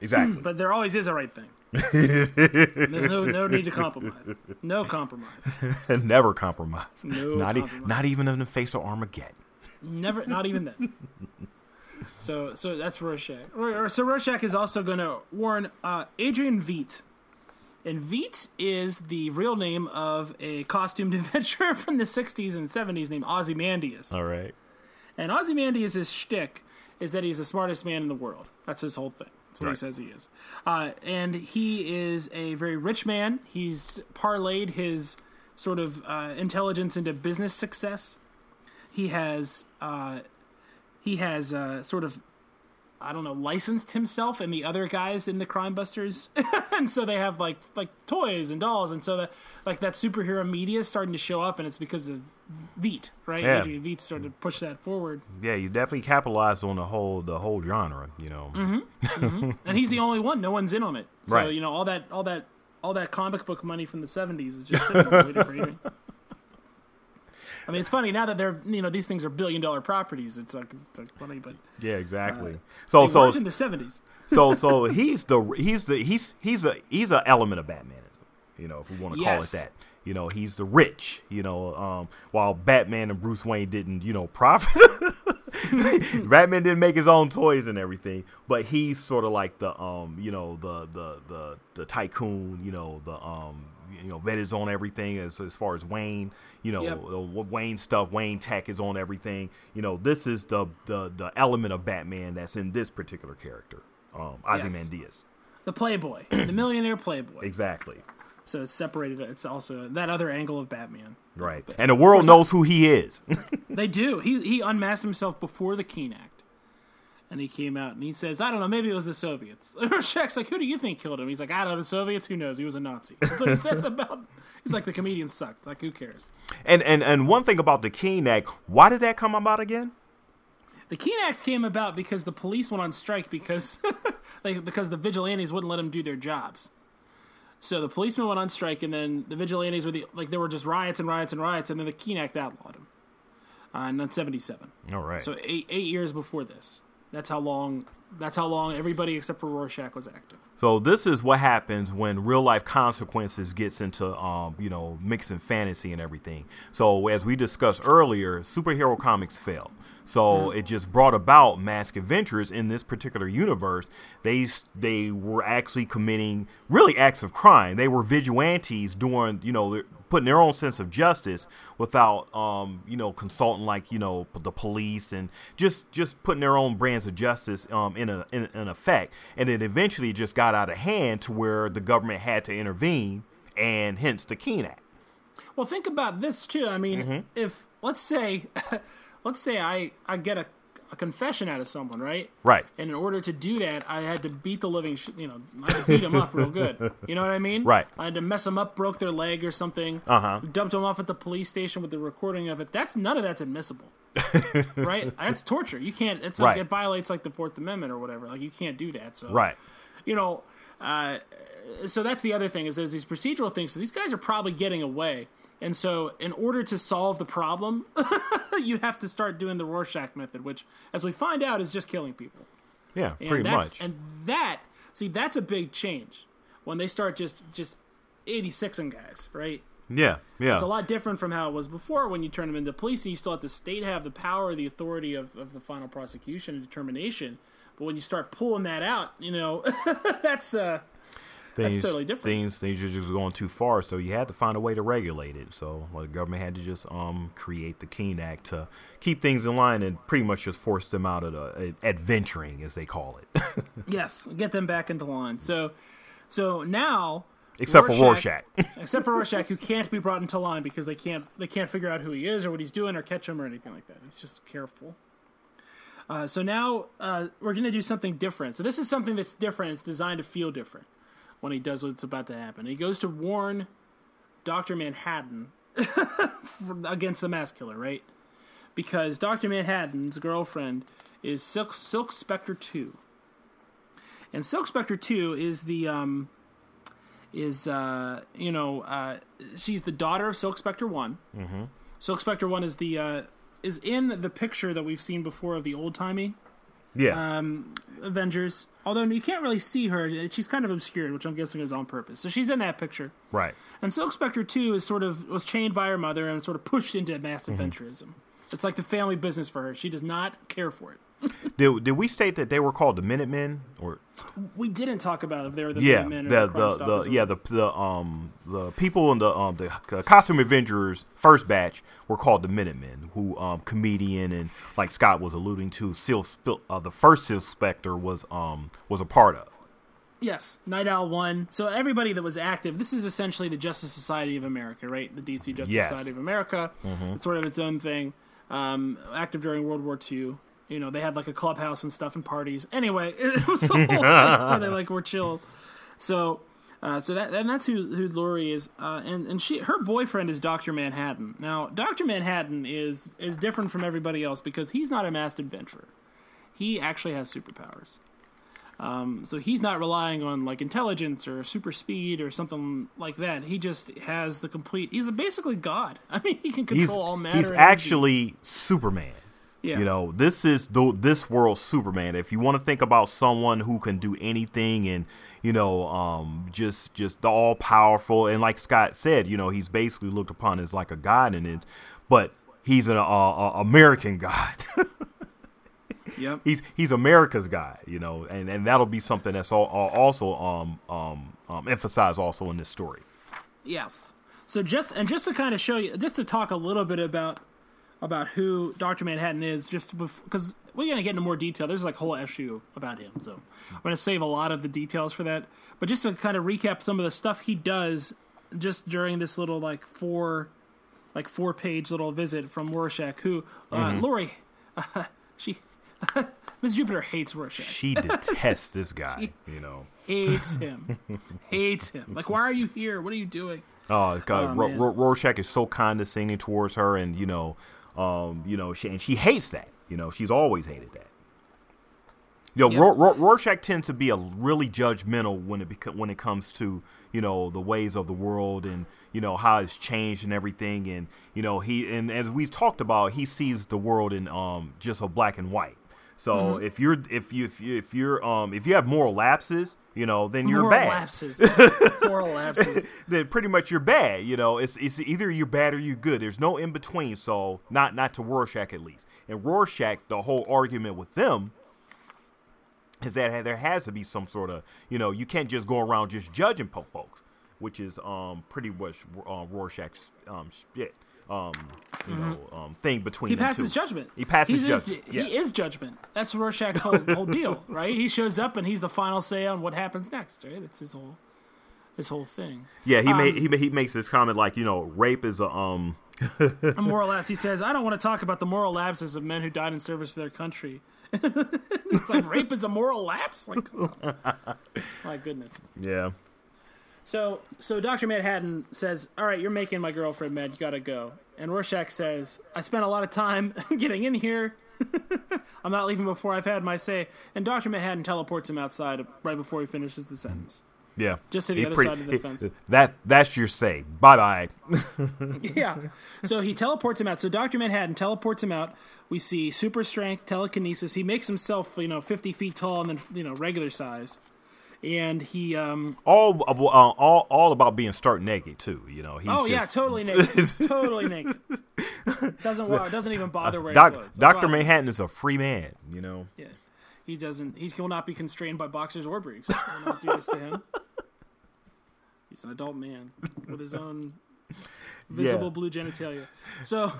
Exactly. but there always is a right thing. There's no no need to compromise. No compromise. Never compromise. No not e- not even in the face of Armageddon. Never, not even then. So, so that's Rorschach. Or- or- So Rorschach is also going to warn uh, Adrian Veidt, and Veidt is the real name of a costumed adventurer from the '60s and '70s named Ozymandias. All right. And Ozymandias' shtick is that he's the smartest man in the world. That's his whole thing. That's what Right. he says he is. Uh, and he is a very rich man. He's parlayed his sort of uh, intelligence into business success. He has uh, he has uh, sort of I don't know licensed himself and the other guys in the Crime Busters, and so they have like like toys and dolls, and so that like that superhero media is starting to show up, and it's because of Veidt, right? Yeah. Adrian Veidt started to push that forward. Yeah, you definitely capitalized on the whole the whole genre. You know. Mm-hmm. and he's the only one. No one's in on it. So Right. you know all that all that all that comic book money from the seventies is just sitting there waiting for you. I mean, it's funny now that they're you know these things are billion dollar properties. It's like, it's like funny, but Yeah, exactly. so so weren't in the seventies. so so he's the he's the he's he's a he's an element of Batman, you know, if we want to call it that. You know, he's the rich. You know, um, while Batman and Bruce Wayne didn't, you know, profit. Batman didn't make his own toys and everything, but he's sort of like the um, you know, the the the the tycoon. You know, the um, you know, Veidt is on everything as as far as Wayne. You know, Yep. the Wayne stuff, Wayne Tech is on everything. You know, this is the the the element of Batman that's in this particular character, um, Ozymandias. The Playboy, the millionaire Playboy. Exactly. So it's separated. It's also that other angle of Batman. Right. And the world knows who he is. They do. He he unmasked himself before the Keene Act, and he came out and he says, "I don't know. Maybe it was the Soviets." Rorschach's like, "Who do you think killed him?" He's like, "I don't know. The Soviets. Who knows? He was a Nazi." That's what he says about. He's like, "The comedian sucked. Like, who cares?" and, and and one thing about the Keene Act, why did that come about again? The Keene Act came about because the police went on strike because, like, because the vigilantes wouldn't let them do their jobs. So the policemen went on strike, and then the vigilantes were the like there were just riots and riots and riots, and then the Keene Act outlawed them. Uh, in '77. All right. So eight eight years before this. That's how long. That's how long everybody except for Rorschach was active. So this is what happens when real life consequences gets into um, you know, mixing fantasy and everything. So as we discussed earlier, superhero comics failed. So it just brought about mask adventures in this particular universe. They they were actually committing really acts of crime. They were vigilantes doing, you know, putting their own sense of justice without um, you know, consulting like, you know, the police and just just putting their own brands of justice um in a in, in effect. And it eventually just got out of hand to where the government had to intervene and hence the Keene Act. Well, think about this too. I mean, Mm-hmm. if let's say, let's say I I get a, a confession out of someone, right? Right. And in order to do that, I had to beat the living, sh- you know, I had to beat them up real good. You know what I mean? Right. I had to mess them up, broke their leg or something. Uh-huh. Dumped them off at the police station with the recording of it. That's none of that's admissible. right? That's torture. You can't. It's like Right. it violates like the Fourth Amendment or whatever. Like you can't do that. So Right. you know, uh, so that's the other thing is there's these procedural things. So these guys are probably getting away, and so in order to solve the problem, you have to start doing the Rorschach method, which, as we find out, is just killing people. Yeah, And pretty much. And that, see, that's a big change when they start just just 86 and guys, right? Yeah, yeah. It's a lot different from how it was before when you turn them into police and you still let the state have the power, the authority of, of the final prosecution and determination. But when you start pulling that out, you know, that's uh, things, totally different. Things, things are just going too far, so you had to find a way to regulate it. So well, the government had to just um, create the Keene Act to keep things in line and pretty much just force them out of the adventuring, as they call it. yes, get them back into line. So, so now. Except Rorschach, for Rorschach, except for Rorschach, who can't be brought into line because they can't they can't figure out who he is or what he's doing or catch him or anything like that. He's just careful. Uh, so now uh, we're going to do something different. So this is something that's different. It's designed to feel different when he does what's about to happen. He goes to warn Doctor Manhattan against the mask killer, right? Because Doctor Manhattan's girlfriend is Silk, Silk Spectre two, and Silk Spectre two is the um, is uh, you know uh, she's the daughter of Silk Spectre one. Mm-hmm. Silk Spectre one is the uh, is in the picture that we've seen before of the old timey yeah um, Avengers. Although you can't really see her, she's kind of obscured, which I'm guessing is on purpose. So she's in that picture, right? And Silk Spectre two is sort of was chained by her mother and sort of pushed into mass mm-hmm. adventurism. It's like the family business for her. She does not care for it did, did we state that they were called the Minutemen or we didn't talk about if they were the yeah Minutemen the the, the, the yeah the the um the people in the um the costume Avengers first batch were called the Minutemen who um comedian and like Scott was alluding to Silk uh, the first Silk Spectre was um was a part of Yes, Nite Owl one. So everybody that was active, this is essentially the Justice Society of America, right? The DC Justice yes. Society of America. Mm-hmm. It's sort of its own thing. Um, active during World War II you know, they had like a clubhouse and stuff and parties. Anyway, it was all where they like were chill. So, uh, so that and that's who who Laurie is, uh, and and she her boyfriend is Doctor Manhattan. Now, Doctor Manhattan is is different from everybody else because he's not a masked adventurer. He actually has superpowers. Um, so he's not relying on like intelligence or super speed or something like that. He just has the complete. He's basically God. I mean, he can control he's, all matter. He's actually Superman. Yeah. You know, this is the this world Superman. If you want to think about someone who can do anything and you know, um, just just the all powerful and like Scott said, you know, he's basically looked upon as like a god and it, but he's an uh, uh, American god. yep. He's he's America's guy, you know, and, and that'll be something that's all, also um, um, um, emphasized also in this story. Yes. So just and just to kind of show you, just to talk a little bit about about who Doctor Manhattan is, just because we're gonna get into more detail. There's like a whole issue about him, so I'm gonna save a lot of the details for that. But just to kind of recap some of the stuff he does just during this little like four, like four page little visit from Rorschach, who uh, mm-hmm. Laurie, uh, she. Miss Jupiter hates Rorschach. She detests this guy. you know, hates him. hates him. Like, why are you here? What are you doing? Oh, God. Oh, R- R- Rorschach is so condescending towards her, and you know, um, you know, she, and she hates that. You know, she's always hated that. You know, yep. R- R- Rorschach tends to be a really judgmental when it beca- when it comes to you know the ways of the world and you know how it's changed and everything. And you know he and as we've talked about, he sees the world in um just a black and white. So mm-hmm. if you're if you if you if you're um if you have moral lapses, you know, then you're moral bad. Lapses. moral lapses. then pretty much you're bad. You know, it's it's either you're bad or you're good. There's no in between. So not not to Rorschach at least. And Rorschach, the whole argument with them is that there has to be some sort of you know you can't just go around just judging folks, which is um pretty much uh, Rorschach's um shit um, you mm-hmm. know, um, thing between. He passes judgment. He passes he's judgment. Is, yes. He is judgment. That's Rorschach's whole, whole deal, right? He shows up and he's the final say on what happens next. Right? That's his whole his whole thing. Yeah, he um, made he he makes this comment like you know rape is a um. a moral lapse. He says, "I don't want to talk about the moral lapses of men who died in service to their country." it's like rape is a moral lapse. Like, my goodness. Yeah. So, so Doctor Manhattan says, "All right, you're making my girlfriend mad. You gotta go." And Rorschach says, "I spent a lot of time getting in here. I'm not leaving before I've had my say." And Doctor Manhattan teleports him outside right before he finishes the sentence. Yeah, just to the he other pretty, side of the he, fence. That that's your say. Bye bye. yeah. So he teleports him out. So Doctor Manhattan teleports him out. We see super strength, telekinesis. He makes himself, you know, 50 feet tall and then you know regular size and he um all uh, all all about being stark naked too. You know, he's oh just, yeah, totally naked, totally naked. Doesn't wa- doesn't even bother wearing Doc, clothes. Doctor. Manhattan is a free man. You know, Yeah, he doesn't. He will not be constrained by boxers or briefs. Not do this to him. He's an adult man with his own visible Yeah. blue genitalia. So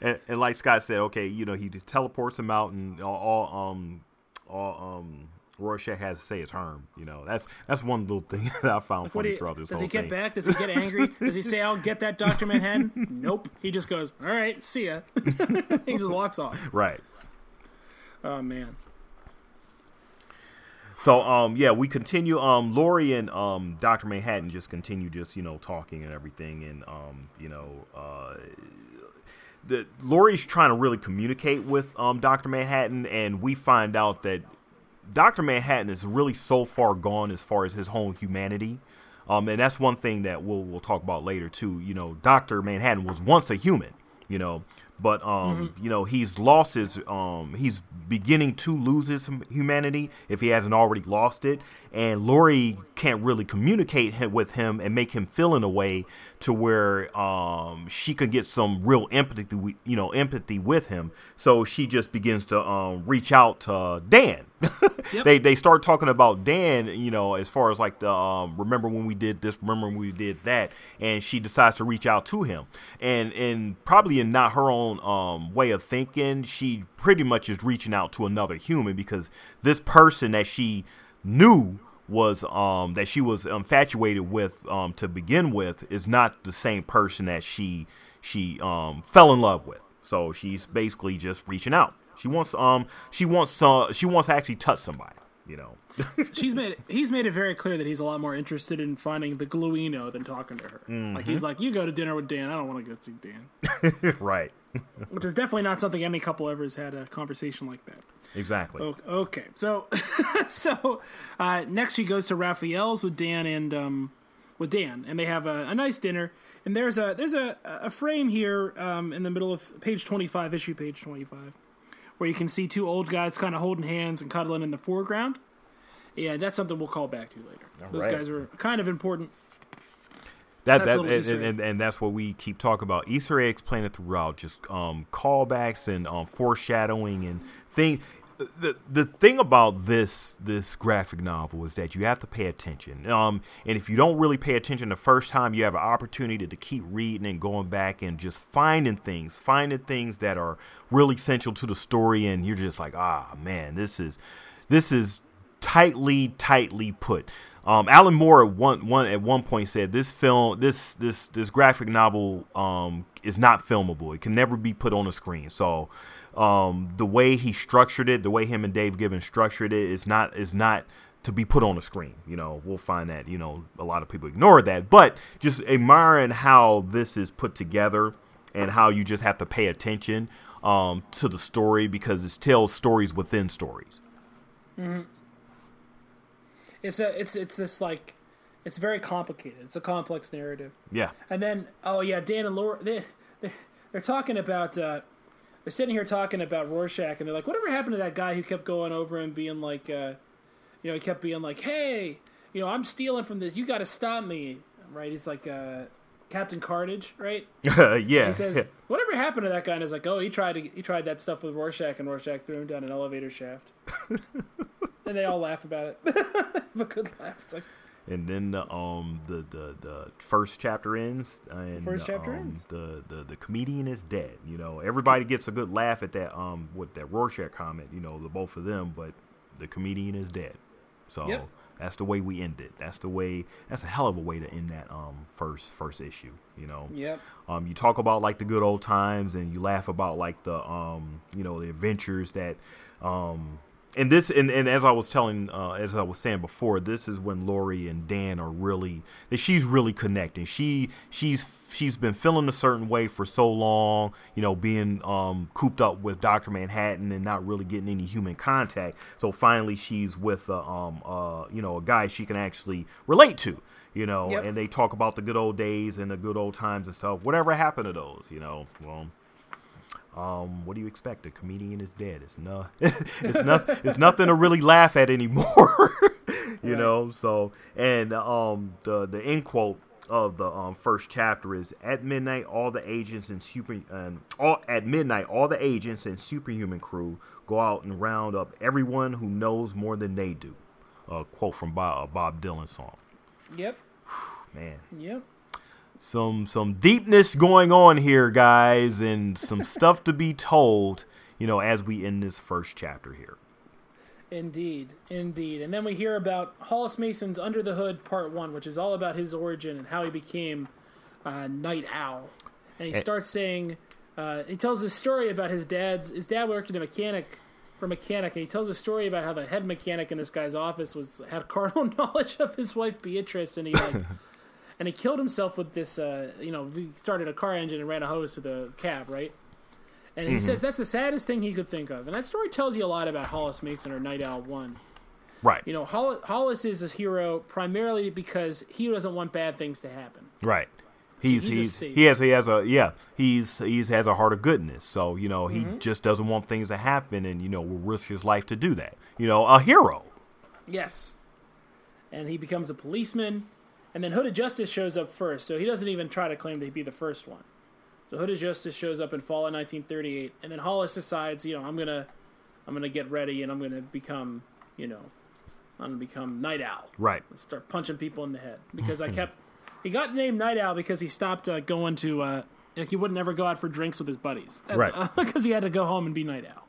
and, and like Scott said, okay, you know, he just teleports him out, and all, all um all um Rorschach has to say is Herm. You know, that's that's one little thing that I found what funny you, throughout this does he get thing. back? Does he get angry? Does he say, "I'll get that Doctor Manhattan"? nope. He just goes, "All right, see ya." he just walks off. Right. Oh man. So um yeah, we continue um Laurie and um Dr. Manhattan just continue just, you know, talking and everything and um, you know, uh the Laurie's trying to really communicate with um Dr. Manhattan and we find out that Dr. Manhattan is really so far gone as far as his whole humanity. Um and that's one thing that we'll we'll talk about later too. You know, Dr. Manhattan was once a human, you know, but um you know, he's lost his um he's beginning to lose his humanity if he hasn't already lost it and Laurie can't really communicate with him and make him feel in a way to where um she can get some real empathy you know empathy with him so she just begins to um reach out to Dan Yep. they they start talking about Dan, you know, as far as like the um, remember when we did this, remember when we did that, and she decides to reach out to him, and and probably in not her own um, way of thinking, she pretty much is reaching out to another human because this person that she knew was um that she was infatuated with um to begin with is not the same person that she she um fell in love with. So she's basically just reaching out. She wants um she wants uh, she wants to actually touch somebody, you know. She's made he's made it very clear that he's a lot more interested in finding the Gluino than talking to her. Like he's like, "You go to dinner with Dan. I don't want to go see Dan," right. which is definitely not something any couple ever has had a conversation like that. Exactly. Okay, so so uh, next she goes to Raphael's with Dan and um, with Dan, and they have a, a nice dinner. And there's a there's a, a frame here um, in the middle of page 25, issue page 25, where you can see two old guys kind of holding hands and cuddling in the foreground. Yeah, that's something we'll call back to later. Those right. guys are kind of important. That, That's a that and, and, and, and that's what we keep talking about. Easter eggs planted throughout, just um, callbacks and um, foreshadowing and thing. The the thing about this this graphic novel is that you have to pay attention. Um, and if you don't really pay attention the first time, you have an opportunity to keep reading and going back and just finding things, finding things that are really essential to the story. And you're just like, ah, man, this is this is tightly, tightly put. Um, Alan Moore at one, one at one point said this film, this this this graphic novel, um, is not filmable. It can never be put on a screen. So, um, the way he structured it, the way him and Dave Gibbons structured it, is not is not to be put on a screen. You know, we'll find that you know a lot of people ignore that, but just admiring how this is put together and how you just have to pay attention um, to the story because it tells stories within stories. Mm-hmm. It's a it's it's this like it's very complicated. It's a complex narrative. Yeah. And then, oh yeah, Dan and Laura, they, they they're talking about. Uh, they're sitting here talking about Rorschach, and they're like, "Whatever happened to that guy who kept going over and being like, uh, you know, he kept being like, hey, you know, I'm stealing from this. You got to stop me, right? He's like uh, Captain Carnage, right? yeah. He says, "Whatever happened to that guy?" And is like, "Oh, he tried to he tried that stuff with Rorschach, and Rorschach threw him down an elevator shaft." and they all laugh about it. Have a good laugh. It's like, and then the um the the, the first chapter ends and First chapter um, ends. the, the the comedian is dead you know everybody gets a good laugh at that um with that Rorschach comment you know the both of them but the comedian is dead so Yep. that's the way we end it that's the way that's a hell of a way to end that um first first issue you know yep. um, you talk about like the good old times and you laugh about like the um, you know the adventures that um, and this and, and as I was telling uh, as I was saying before this is when Laurie and Dan are really that she's really connecting she she's she's been feeling a certain way for so long you know being um, cooped up with Dr. Manhattan and not really getting any human contact so finally she's with uh, um uh you know a guy she can actually relate to you know Yep. and they talk about the good old days and the good old times and stuff whatever happened to those you know well Um, what do you expect? A comedian is dead. It's no, it's nothing. It's nothing to really laugh at anymore. you right. know. So and um, the the end quote of the um, first chapter is at midnight all the agents and super and all at midnight all the agents and superhuman crew go out and round up everyone who knows more than they do. A quote from Bob, uh, Bob Dylan song. Yep. Man. Yep some some deepness going on here, guys, and some stuff to be told, you know, as we end this first chapter here. Indeed, indeed. And then we hear about Hollis Mason's Under the Hood Part 1, which is all about his origin and how he became uh, Nite Owl. And he starts saying, uh, he tells this story about his dad's, his dad worked in a mechanic, for mechanic, and he tells a story about how the head mechanic in this guy's office was, had carnal knowledge of his wife Beatrice, and he, like, and he killed himself with this. Uh, you know, he started a car engine and ran a hose to the cab, right? And he mm-hmm. says that's the saddest thing he could think of, and that story tells you a lot about Hollis Mason or Nite Owl One. Right. You know, Hollis is a hero primarily because he doesn't want bad things to happen. Right. He's, so he's, he's he has he has a yeah he's he's has a heart of goodness so you know he mm-hmm. just doesn't want things to happen and you know will risk his life to do that you know a hero yes and he becomes a policeman and then Hooded Justice shows up first, so he doesn't even try to claim to be the first one. So Hooded Justice shows up in fall of 1938, and then Hollis decides, you know, I'm gonna, I'm gonna get ready, and I'm gonna become, you know, I'm gonna become Nite Owl. Right. Start punching people in the head because I kept. he got named Nite Owl because he stopped uh, going to. Uh, he wouldn't ever go out for drinks with his buddies, right? Because uh, he had to go home and be Nite Owl.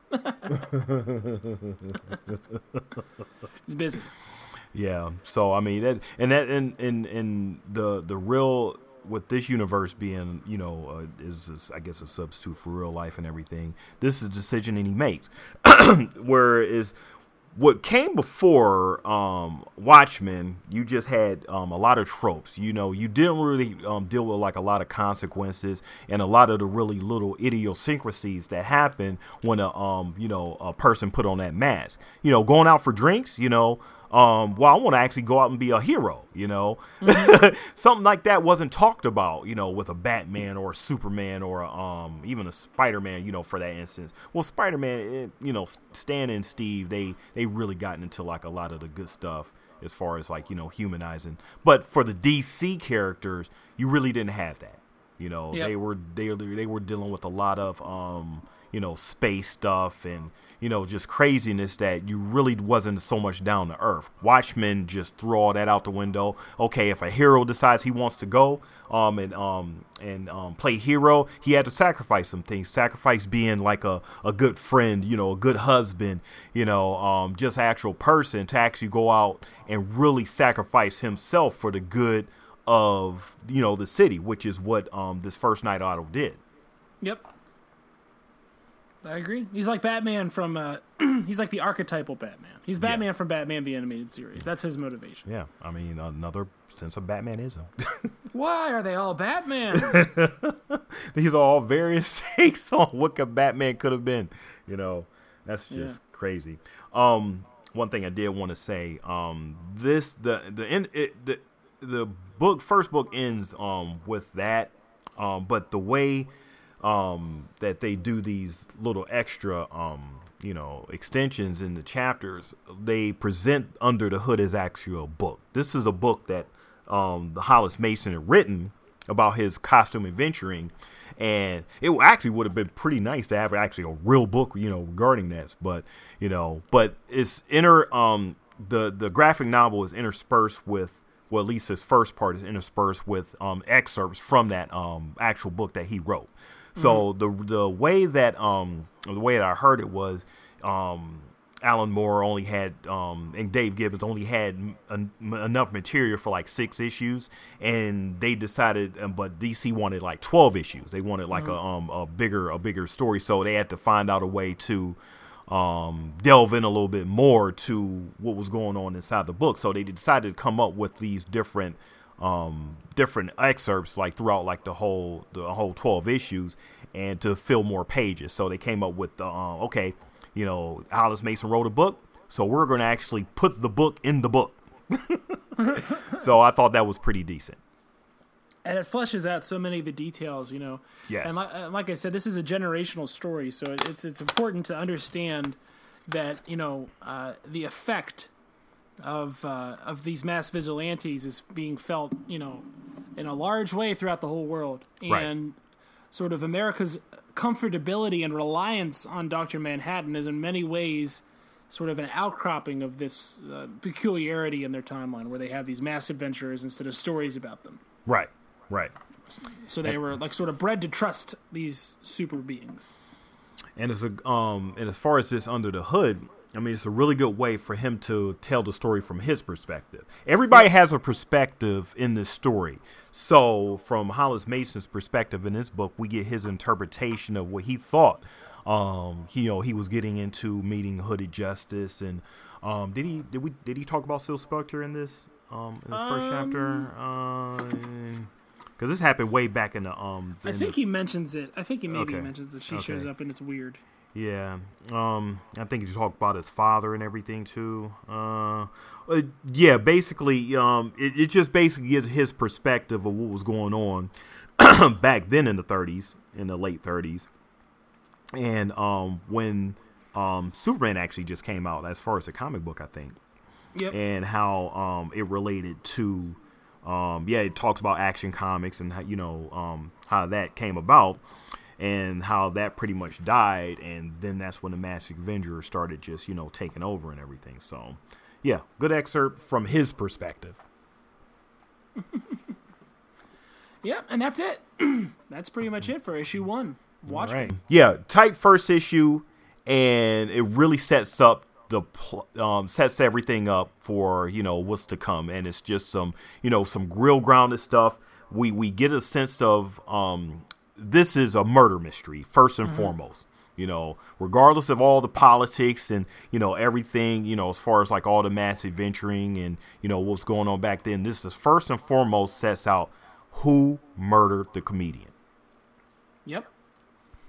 He's busy. Yeah. So I mean that and that and and and the the real with this universe being you know uh, is, is, I guess a substitute for real life and everything. This is a decision that he makes, where is what came before um, Watchmen, you just had um, a lot of tropes. You know, you didn't really um, deal with like a lot of consequences and a lot of the really little idiosyncrasies that happen when a um, you know a person put on that mask. You know, going out for drinks. You know, um, well, I want to actually go out and be a hero, you know, mm-hmm. something like that wasn't talked about, you know, with a Batman or a Superman or a, um, even a Spider-Man, you know, for that instance. Well, Spider-Man, you know, Stan and Steve, they they really gotten into like a lot of the good stuff as far as like you know humanizing. But for the DC characters, you really didn't have that. You know, yep. they were they they were dealing with a lot of um, you know space stuff and you know, just craziness that you really wasn't so much down to earth. Watchmen just throw all that out the window. Okay, if a hero decides he wants to go um, and um, and um, play hero, he had to sacrifice some things. Sacrifice being like a, a good friend, you know, a good husband, you know, um, just actual person to actually go out and really sacrifice himself for the good of you know the city, which is what um, this first night auto did. Yep. I agree. He's like Batman from. Uh, he's like the archetypal Batman. He's Batman yeah. from Batman the animated series. That's his motivation. Yeah, I mean another sense of Batmanism. Why are they all Batman? These are all various takes on what a Batman could have been. You know, that's just yeah. crazy. Um, one thing I did want to say. Um, this the the end it, the the book first book ends um with that. Um, but the way um, that they do these little extra, um, you know, extensions in the chapters. They present Under the Hood as actual book. This is a book that um, the Hollis Mason had written about his costume adventuring, and it actually would have been pretty nice to have actually a real book, you know, regarding this. But you know, but it's inner. Um, the the graphic novel is interspersed with well, at least his first part is interspersed with um, excerpts from that um, actual book that he wrote. So mm-hmm. the the way that um the way that I heard it was um Alan Moore only had um, and Dave Gibbons only had en- enough material for like six issues, and they decided, um, but DC wanted like twelve issues. They wanted like mm-hmm. a um, a bigger a bigger story, so they had to find out a way to um, delve in a little bit more to what was going on inside the book. So they decided to come up with these different um, different excerpts like throughout like the whole the whole 12 issues and to fill more pages so they came up with the uh, okay you know hollis mason wrote a book so we're going to actually put the book in the book so i thought that was pretty decent and it fleshes out so many of the details, you know. Yes. And like, and like I said, this is a generational story, so it's it's important to understand that you know uh, the effect of uh, of these mass vigilantes is being felt, you know, in a large way throughout the whole world, Right. and sort of America's comfortability and reliance on Doctor Manhattan is in many ways sort of an outcropping of this uh, peculiarity in their timeline, where they have these masked adventurers instead of stories about them. Right. Right. So they were like sort of bred to trust these super beings. And it's a um and as far as this under the hood, I mean it's a really good way for him to tell the story from his perspective. Everybody has a perspective in this story. So from Hollis Mason's perspective in this book, we get his interpretation of what he thought um you know he was getting into meeting hooded justice and um did he did we did he talk about Silk Spectre in this um in this first chapter? Um because this happened way back in the um. I think the- he mentions it. I think he maybe Okay. mentions that she Okay. shows up and it's weird. Yeah. Um, I think you talked about his father and everything too. Uh, uh, yeah, basically, um, it, it just basically gives his perspective of what was going on back then in the 30s, in the late 30s, and um, when um, Superman actually just came out, as far as the comic book, I think Yep. and how um, it related to um, yeah it talks about action comics and how you know um, how that came about and how that pretty much died and then that's when the massive avenger started just you know taking over and everything. So yeah good excerpt from his perspective. Yeah, and that's it. that's pretty much it for issue one. Watch right. yeah tight first issue and it really sets up the pl- um, sets everything up for you know what's to come and it's just some you know some grill grounded stuff. We we get a sense of um this is a murder mystery first and foremost you know regardless of all the politics and you know everything you know as far as like all the mass adventuring and you know what's going on back then this is first and foremost sets out who murdered the comedian Yep.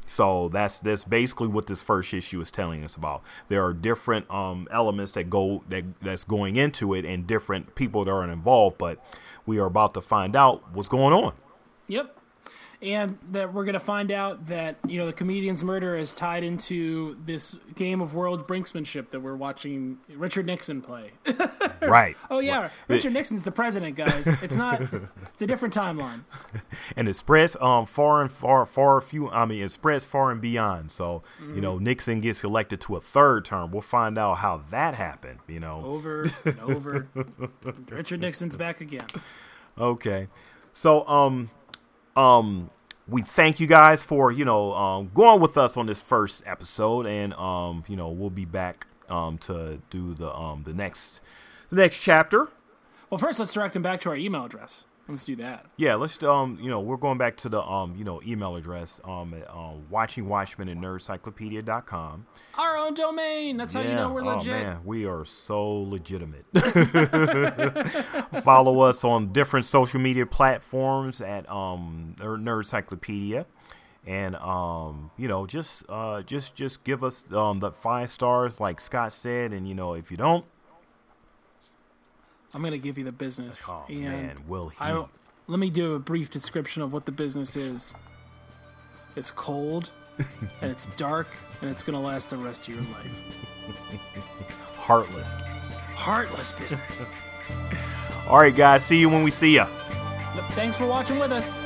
so that's that's basically what this first issue is telling us about. There are different um, elements that go that that's going into it, and different people that are involved. But we are about to find out what's going on. Yep. And that we're going to find out that, you know, the comedian's murder is tied into this game of world brinksmanship that we're watching Richard Nixon play. right. oh, yeah. Richard Nixon's the president, guys. It's not, it's a different timeline. and it spreads um far and far far few. I mean, it spreads far and beyond. So you know, Mm-hmm. Nixon gets elected to a third term. We'll find out how that happened. You know. Over and over. Richard Nixon's back again. Okay. So um um we thank you guys for, you know, um going with us on this first episode and um, you know, we'll be back um to do the um the next the next chapter. Well, first, let's direct them back to our email address. Let's do that. Yeah, let's um you know, we're going back to the um, you know, email address um at um watching Watchmen at nerdcyclopedia.com. Our own domain. That's how you know we're oh, legit. man, we are so legitimate. Follow us on different social media platforms at um Nerd Nerdcyclopedia. And um, you know, just uh just just give us um the five stars like Scott said, and you know, if you don't, I'm going to give you the business. oh and man, will he I let me do a brief description of what the business is. It's cold, and it's dark, and it's going to last the rest of your life. heartless. Heartless business. All right, guys, see you when we see ya. Thanks for watching with us.